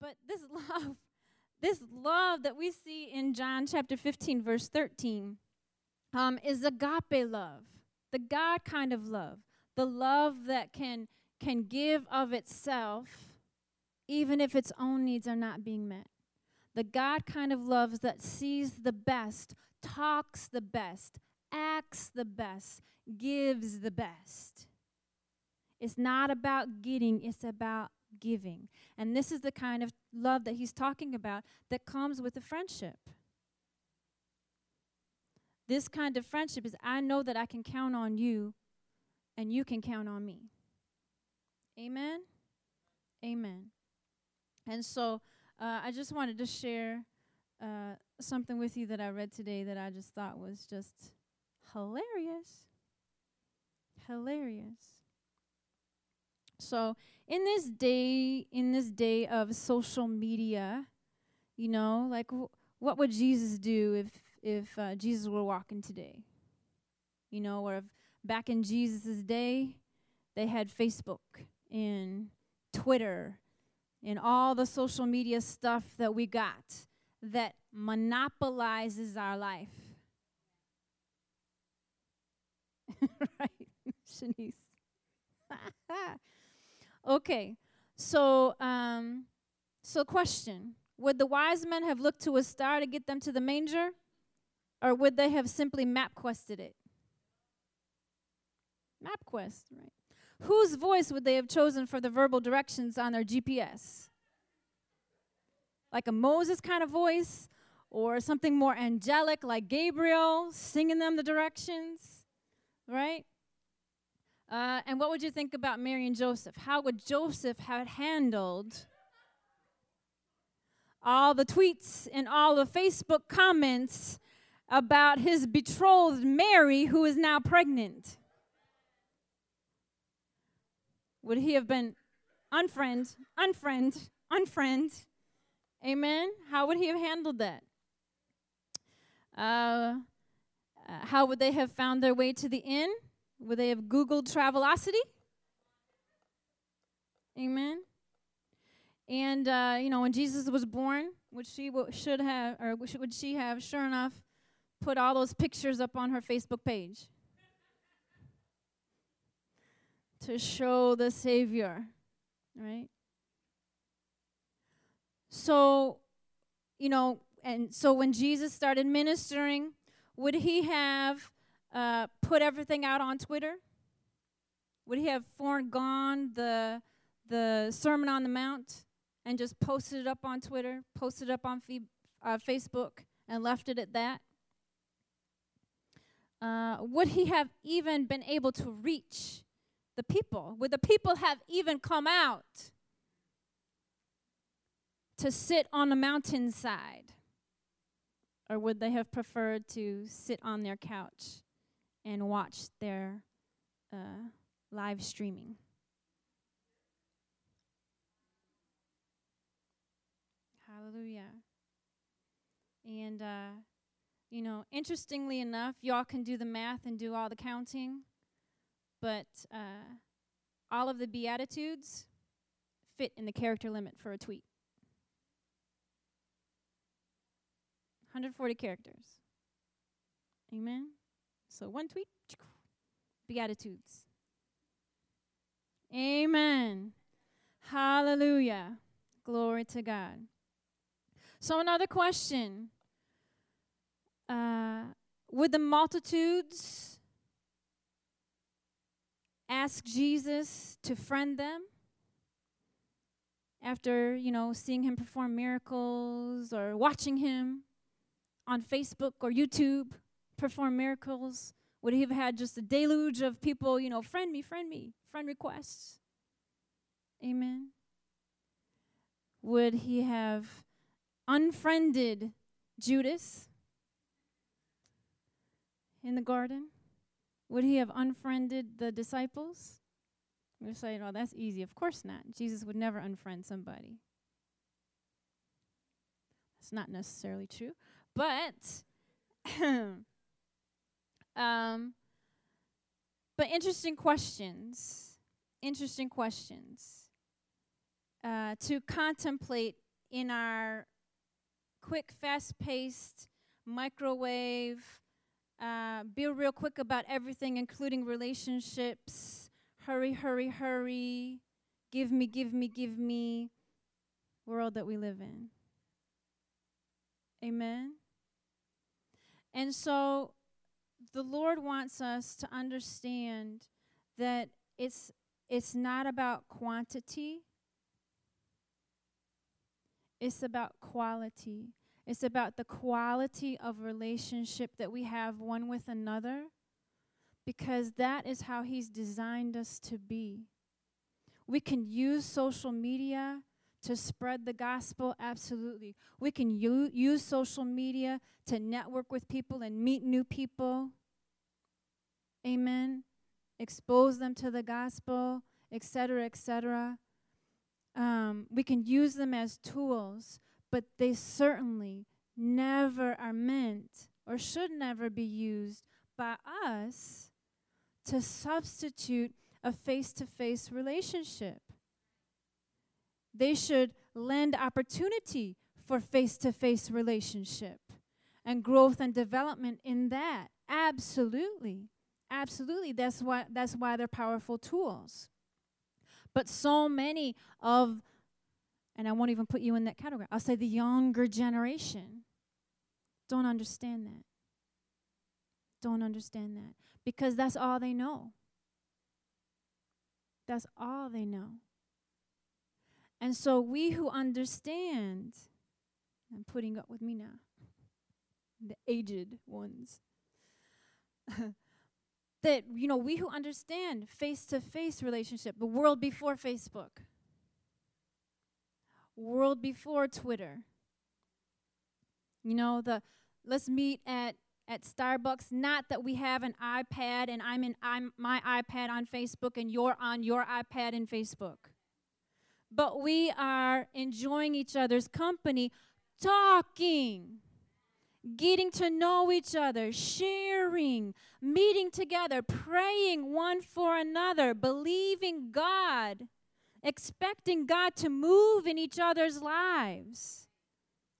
But this love, this love that we see in John chapter 15, verse 13, um, is agape love, the God kind of love, the love that can can give of itself, even if its own needs are not being met. The God kind of love that sees the best, talks the best, acts the best, gives the best. It's not about getting, it's about giving. And this is the kind of love that he's talking about that comes with a friendship. This kind of friendship is I know that I can count on you and you can count on me. Amen? Amen. And so uh, I just wanted to share uh, something with you that I read today that I just thought was just hilarious. Hilarious. So in this day, in this day of social media, you know, like w- what would Jesus do if if uh, Jesus were walking today? You know, or if back in Jesus' day, they had Facebook and Twitter, and all the social media stuff that we got that monopolizes our life. right, Shanice? okay, so um, so question: Would the wise men have looked to a star to get them to the manger, or would they have simply map quested it? MapQuest, right? Whose voice would they have chosen for the verbal directions on their GPS? Like a Moses kind of voice, or something more angelic like Gabriel singing them the directions, right? Uh, and what would you think about Mary and Joseph? How would Joseph have handled all the tweets and all the Facebook comments about his betrothed Mary, who is now pregnant? Would he have been unfriend, unfriend, unfriend? Amen. How would he have handled that? Uh, uh, how would they have found their way to the inn? Would they have Googled Travelocity? Amen. And uh, you know, when Jesus was born, would she w- should have, or would she have, sure enough, put all those pictures up on her Facebook page? to show the Savior, right? So, you know, and so when Jesus started ministering, would he have uh, put everything out on Twitter? Would he have foregone the the Sermon on the Mount and just posted it up on Twitter, posted it up on fee- uh, Facebook, and left it at that? Uh, would he have even been able to reach the people? Would the people have even come out to sit on the mountainside? Or would they have preferred to sit on their couch and watch their uh, live streaming? Hallelujah. And, uh, you know, interestingly enough, y'all can do the math and do all the counting but uh, all of the Beatitudes fit in the character limit for a tweet 140 characters. Amen. So one tweet, Beatitudes. Amen. Hallelujah. Glory to God. So, another question uh, Would the multitudes ask Jesus to friend them after, you know, seeing him perform miracles or watching him on Facebook or YouTube perform miracles? Would he have had just a deluge of people, you know, friend me, friend me, friend requests? Amen. Would he have unfriended Judas in the garden? Would he have unfriended the disciples? We're saying, oh, that's easy. Of course not. Jesus would never unfriend somebody. That's not necessarily true. But, um, but interesting questions. Interesting questions uh, to contemplate in our quick, fast paced microwave, uh, be real quick about everything, including relationships. Hurry, hurry, hurry. Give me, give me, give me. World that we live in. Amen. And so the Lord wants us to understand that it's it's not about quantity. It's about quality. It's about the quality of relationship that we have one with another because that is how He's designed us to be. We can use social media to spread the gospel, absolutely. We can u- use social media to network with people and meet new people. Amen. Expose them to the gospel, etc., etc. Um, we can use them as tools, but they certainly never are meant or should never be used by us to substitute a face to face relationship. They should lend opportunity for face to face relationship and growth and development in that. Absolutely. Absolutely. That's why that's why they're powerful tools. But so many of and I won't even put you in that category. I'll say the younger generation don't understand that. Don't understand that because that's all they know. That's all they know. And so we who understand, I'm putting up with me now, the aged ones, that, you know, we who understand face to face relationship, the world before Facebook, world before Twitter, you know, the let's meet at at Starbucks. Not that we have an iPad and I'm in I'm my iPad on Facebook and you're on your iPad in Facebook but we are enjoying each other's company, talking, getting to know each other, sharing, meeting together, praying one for another, believing God, expecting God to move in each other's lives,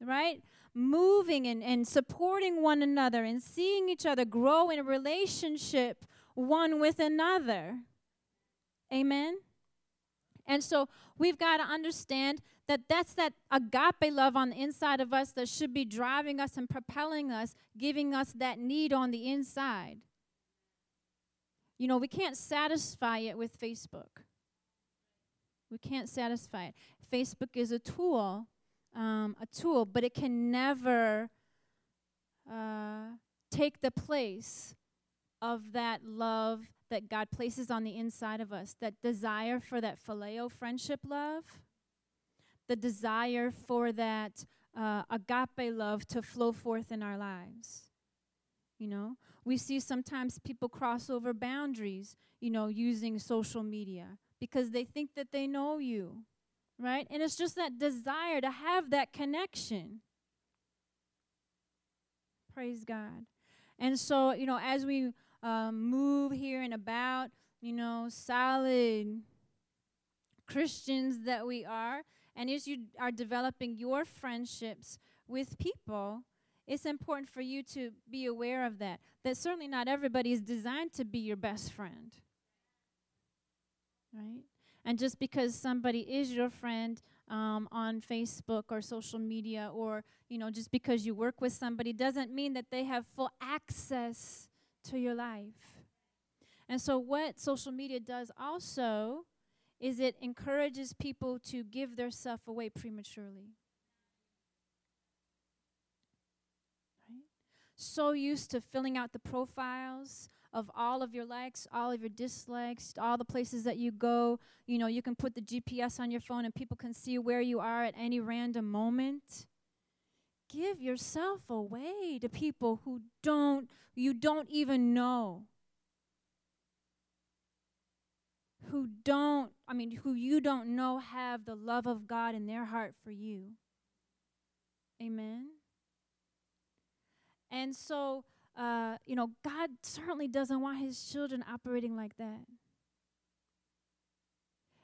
right? Moving and, and supporting one another and seeing each other grow in a relationship one with another. Amen. And so we've got to understand that that's that agape love on the inside of us that should be driving us and propelling us, giving us that need on the inside. You know, we can't satisfy it with Facebook. We can't satisfy it. Facebook is a tool, um, a tool, but it can never uh, take the place of that love that God places on the inside of us that desire for that phileo friendship love, the desire for that uh, agape love to flow forth in our lives. You know, we see sometimes people cross over boundaries, you know, using social media because they think that they know you, right? And it's just that desire to have that connection. Praise God. And so, you know, as we um, move here and about, you know, solid Christians that we are, and as you are developing your friendships with people, it's important for you to be aware of that. That certainly not everybody is designed to be your best friend. Right? And just because somebody is your friend um, on Facebook or social media, or you know, just because you work with somebody, doesn't mean that they have full access to your life. And so, what social media does also is it encourages people to give their stuff away prematurely. Right? So used to filling out the profiles of all of your likes, all of your dislikes, all the places that you go. You know, you can put the GPS on your phone and people can see where you are at any random moment give yourself away to people who don't you don't even know. Who don't i mean who you don't know have the love of god in their heart for you. Amen? And so uh, you know god certainly doesn't want his children operating like that.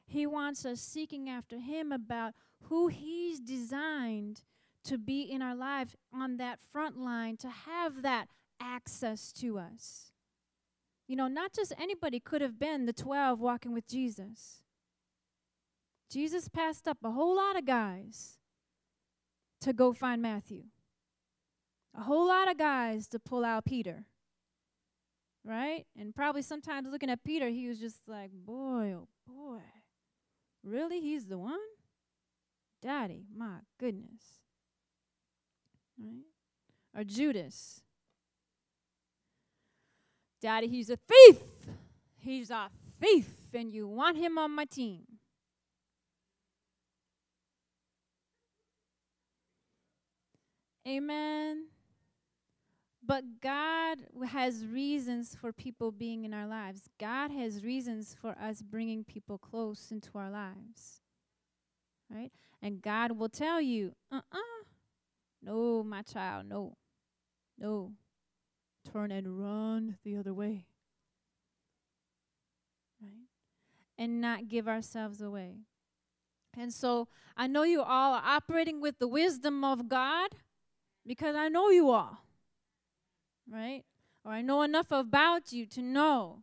He wants us seeking after him about who he's designed to be in our lives on that front line, to have that access to us. You know, not just anybody could have been the 12 walking with Jesus. Jesus passed up a whole lot of guys to go find Matthew, a whole lot of guys to pull out Peter. Right? And probably sometimes looking at Peter, he was just like, boy, oh boy. Really? He's the one? Daddy, my goodness. Right? Or Judas. Daddy, he's a thief. He's a thief, and you want him on my team. Amen. But God has reasons for people being in our lives. God has reasons for us bringing people close into our lives. Right? And God will tell you, uh uh-uh. uh no, my child, no, no. Turn and run the other way. Right? And not give ourselves away. And so I know you all are operating with the wisdom of God because I know you all. Right? Or I know enough about you to know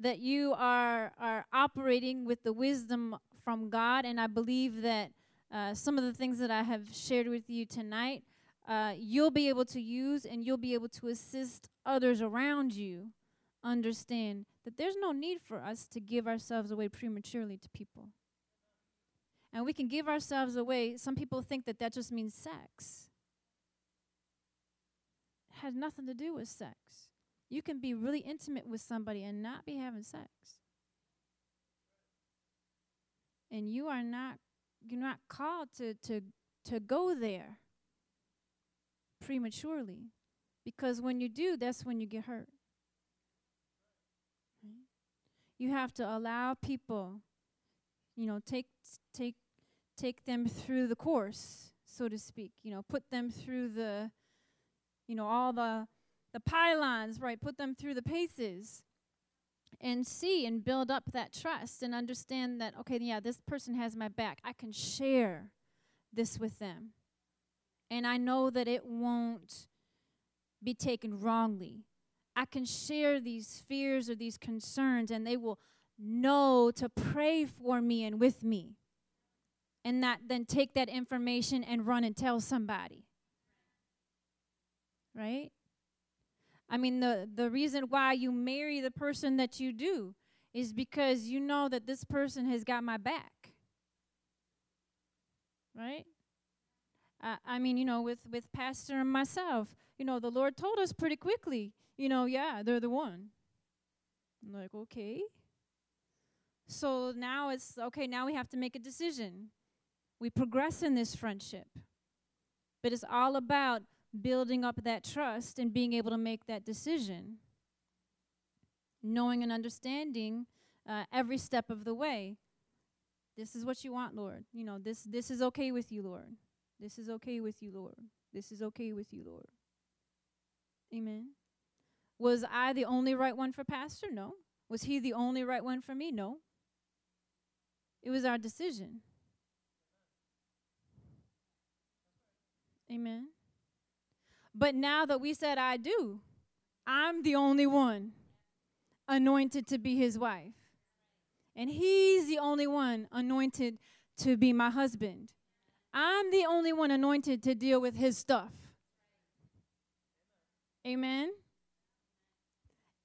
that you are are operating with the wisdom from God and I believe that uh, some of the things that I have shared with you tonight, uh, you'll be able to use and you'll be able to assist others around you understand that there's no need for us to give ourselves away prematurely to people. And we can give ourselves away. Some people think that that just means sex. It has nothing to do with sex. You can be really intimate with somebody and not be having sex. And you are not you're not called to to to go there prematurely. Because when you do that's when you get hurt. You have to allow people you know take take take them through the course so to speak. You know put them through the you know all the the pylons right? Put them through the paces and see and build up that trust and understand that, okay, yeah, this person has my back. I can share this with them. And I know that it won't be taken wrongly. I can share these fears or these concerns, and they will know to pray for me and with me. And that then take that information and run and tell somebody. Right? I mean, the, the reason why you marry the person that you do is because you know that this person has got my back. Right? Uh, I mean, you know, with, with Pastor and myself, you know, the Lord told us pretty quickly, you know, yeah, they're the one. I'm like, okay. So now it's okay, now we have to make a decision. We progress in this friendship. But it's all about building up that trust and being able to make that decision, knowing and understanding uh, every step of the way. This is what you want, Lord. You know, this this is okay with you, Lord. This is okay with you, Lord. This is okay with you, Lord. Amen. Was I the only right one for pastor? No. Was he the only right one for me? No. It was our decision. Amen. But now that we said, I do, I'm the only one anointed to be his wife. And he's the only one anointed to be my husband. I'm the only one anointed to deal with his stuff. Amen.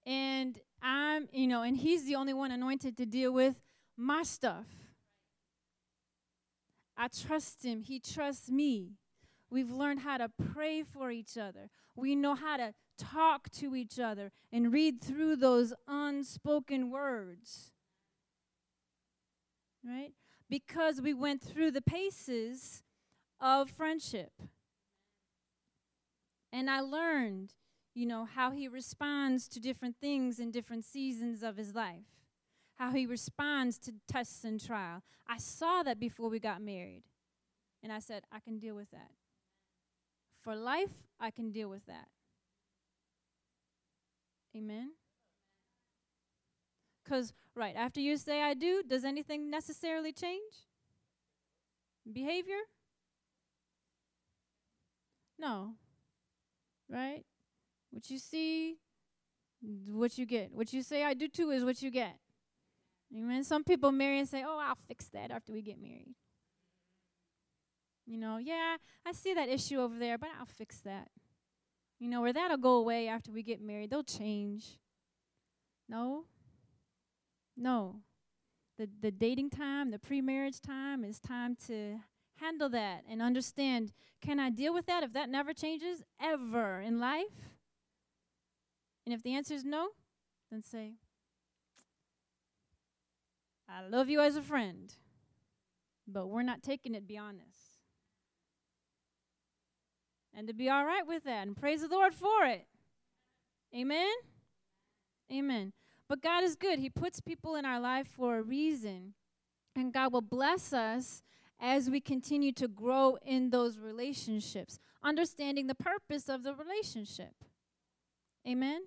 And I'm, you know, and he's the only one anointed to deal with my stuff. I trust him. He trusts me. We've learned how to pray for each other. We know how to talk to each other and read through those unspoken words. Right? Because we went through the paces of friendship. And I learned, you know, how he responds to different things in different seasons of his life, how he responds to tests and trial. I saw that before we got married. And I said, I can deal with that. For life, I can deal with that. Amen. Because, right, after you say I do, does anything necessarily change? Behavior? No. Right? What you see, what you get. What you say I do too is what you get. Amen. Some people marry and say, "Oh, I'll fix that after we get married." You know, yeah, I see that issue over there, but I'll fix that. You know, or that'll go away after we get married. They'll change. No. No. The the dating time, the pre-marriage time is time to handle that and understand, can I deal with that if that never changes ever in life? And if the answer is no, then say, I love you as a friend, but we're not taking it beyond this. And to be all right with that and praise the Lord for it. Amen? Amen. But God is good. He puts people in our life for a reason. And God will bless us as we continue to grow in those relationships, understanding the purpose of the relationship. Amen.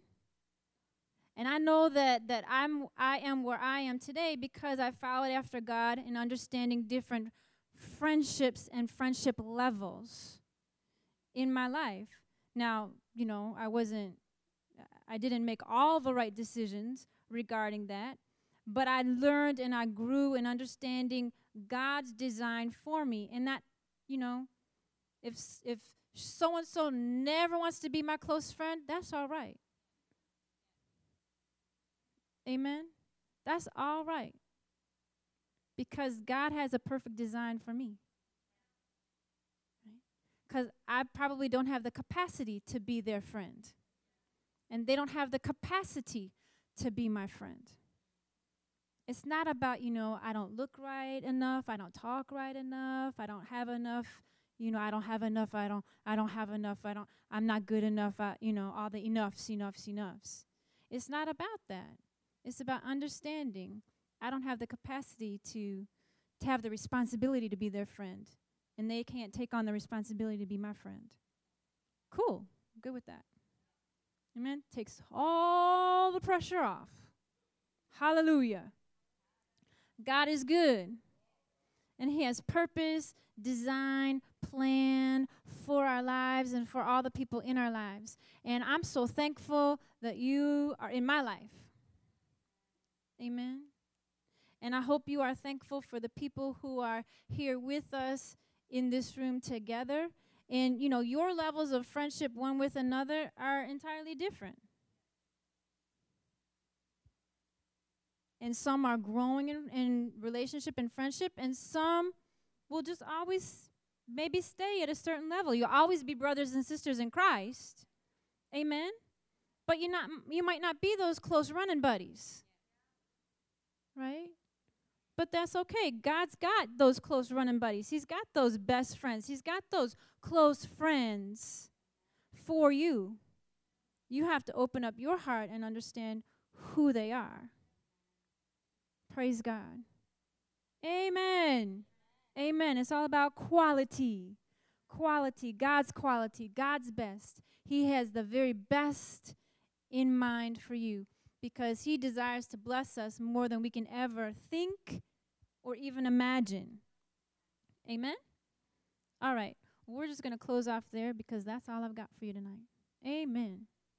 And I know that that I'm I am where I am today because I followed after God in understanding different friendships and friendship levels in my life. Now, you know, I wasn't I didn't make all the right decisions regarding that, but I learned and I grew in understanding God's design for me and that, you know, if if so and so never wants to be my close friend, that's all right. Amen. That's all right. Because God has a perfect design for me. Because I probably don't have the capacity to be their friend. And they don't have the capacity to be my friend. It's not about, you know, I don't look right enough, I don't talk right enough, I don't have enough, you know, I don't have enough, I don't I don't have enough, I don't I'm not good enough, I, you know, all the enoughs, enoughs, enoughs. It's not about that. It's about understanding I don't have the capacity to to have the responsibility to be their friend, and they can't take on the responsibility to be my friend. Cool. good with that. Amen. Takes all the pressure off. Hallelujah. God is good. And He has purpose, design, plan for our lives and for all the people in our lives. And I'm so thankful that you are in my life. Amen. And I hope you are thankful for the people who are here with us in this room together. And, you know, your levels of friendship one with another are entirely different. And some are growing in, in relationship and friendship, and some will just always maybe stay at a certain level. You'll always be brothers and sisters in Christ. Amen. But you not you might not be those close running buddies right? But that's okay. God's got those close running buddies. He's got those best friends. He's got those close friends for you. You have to open up your heart and understand who they are. Praise God. Amen. Amen. It's all about quality. Quality, God's quality, God's best. He has the very best in mind for you because He desires to bless us more than we can ever think or even imagine. Amen? All right. We're just going to close off there because that's all I've got for you tonight. Amen.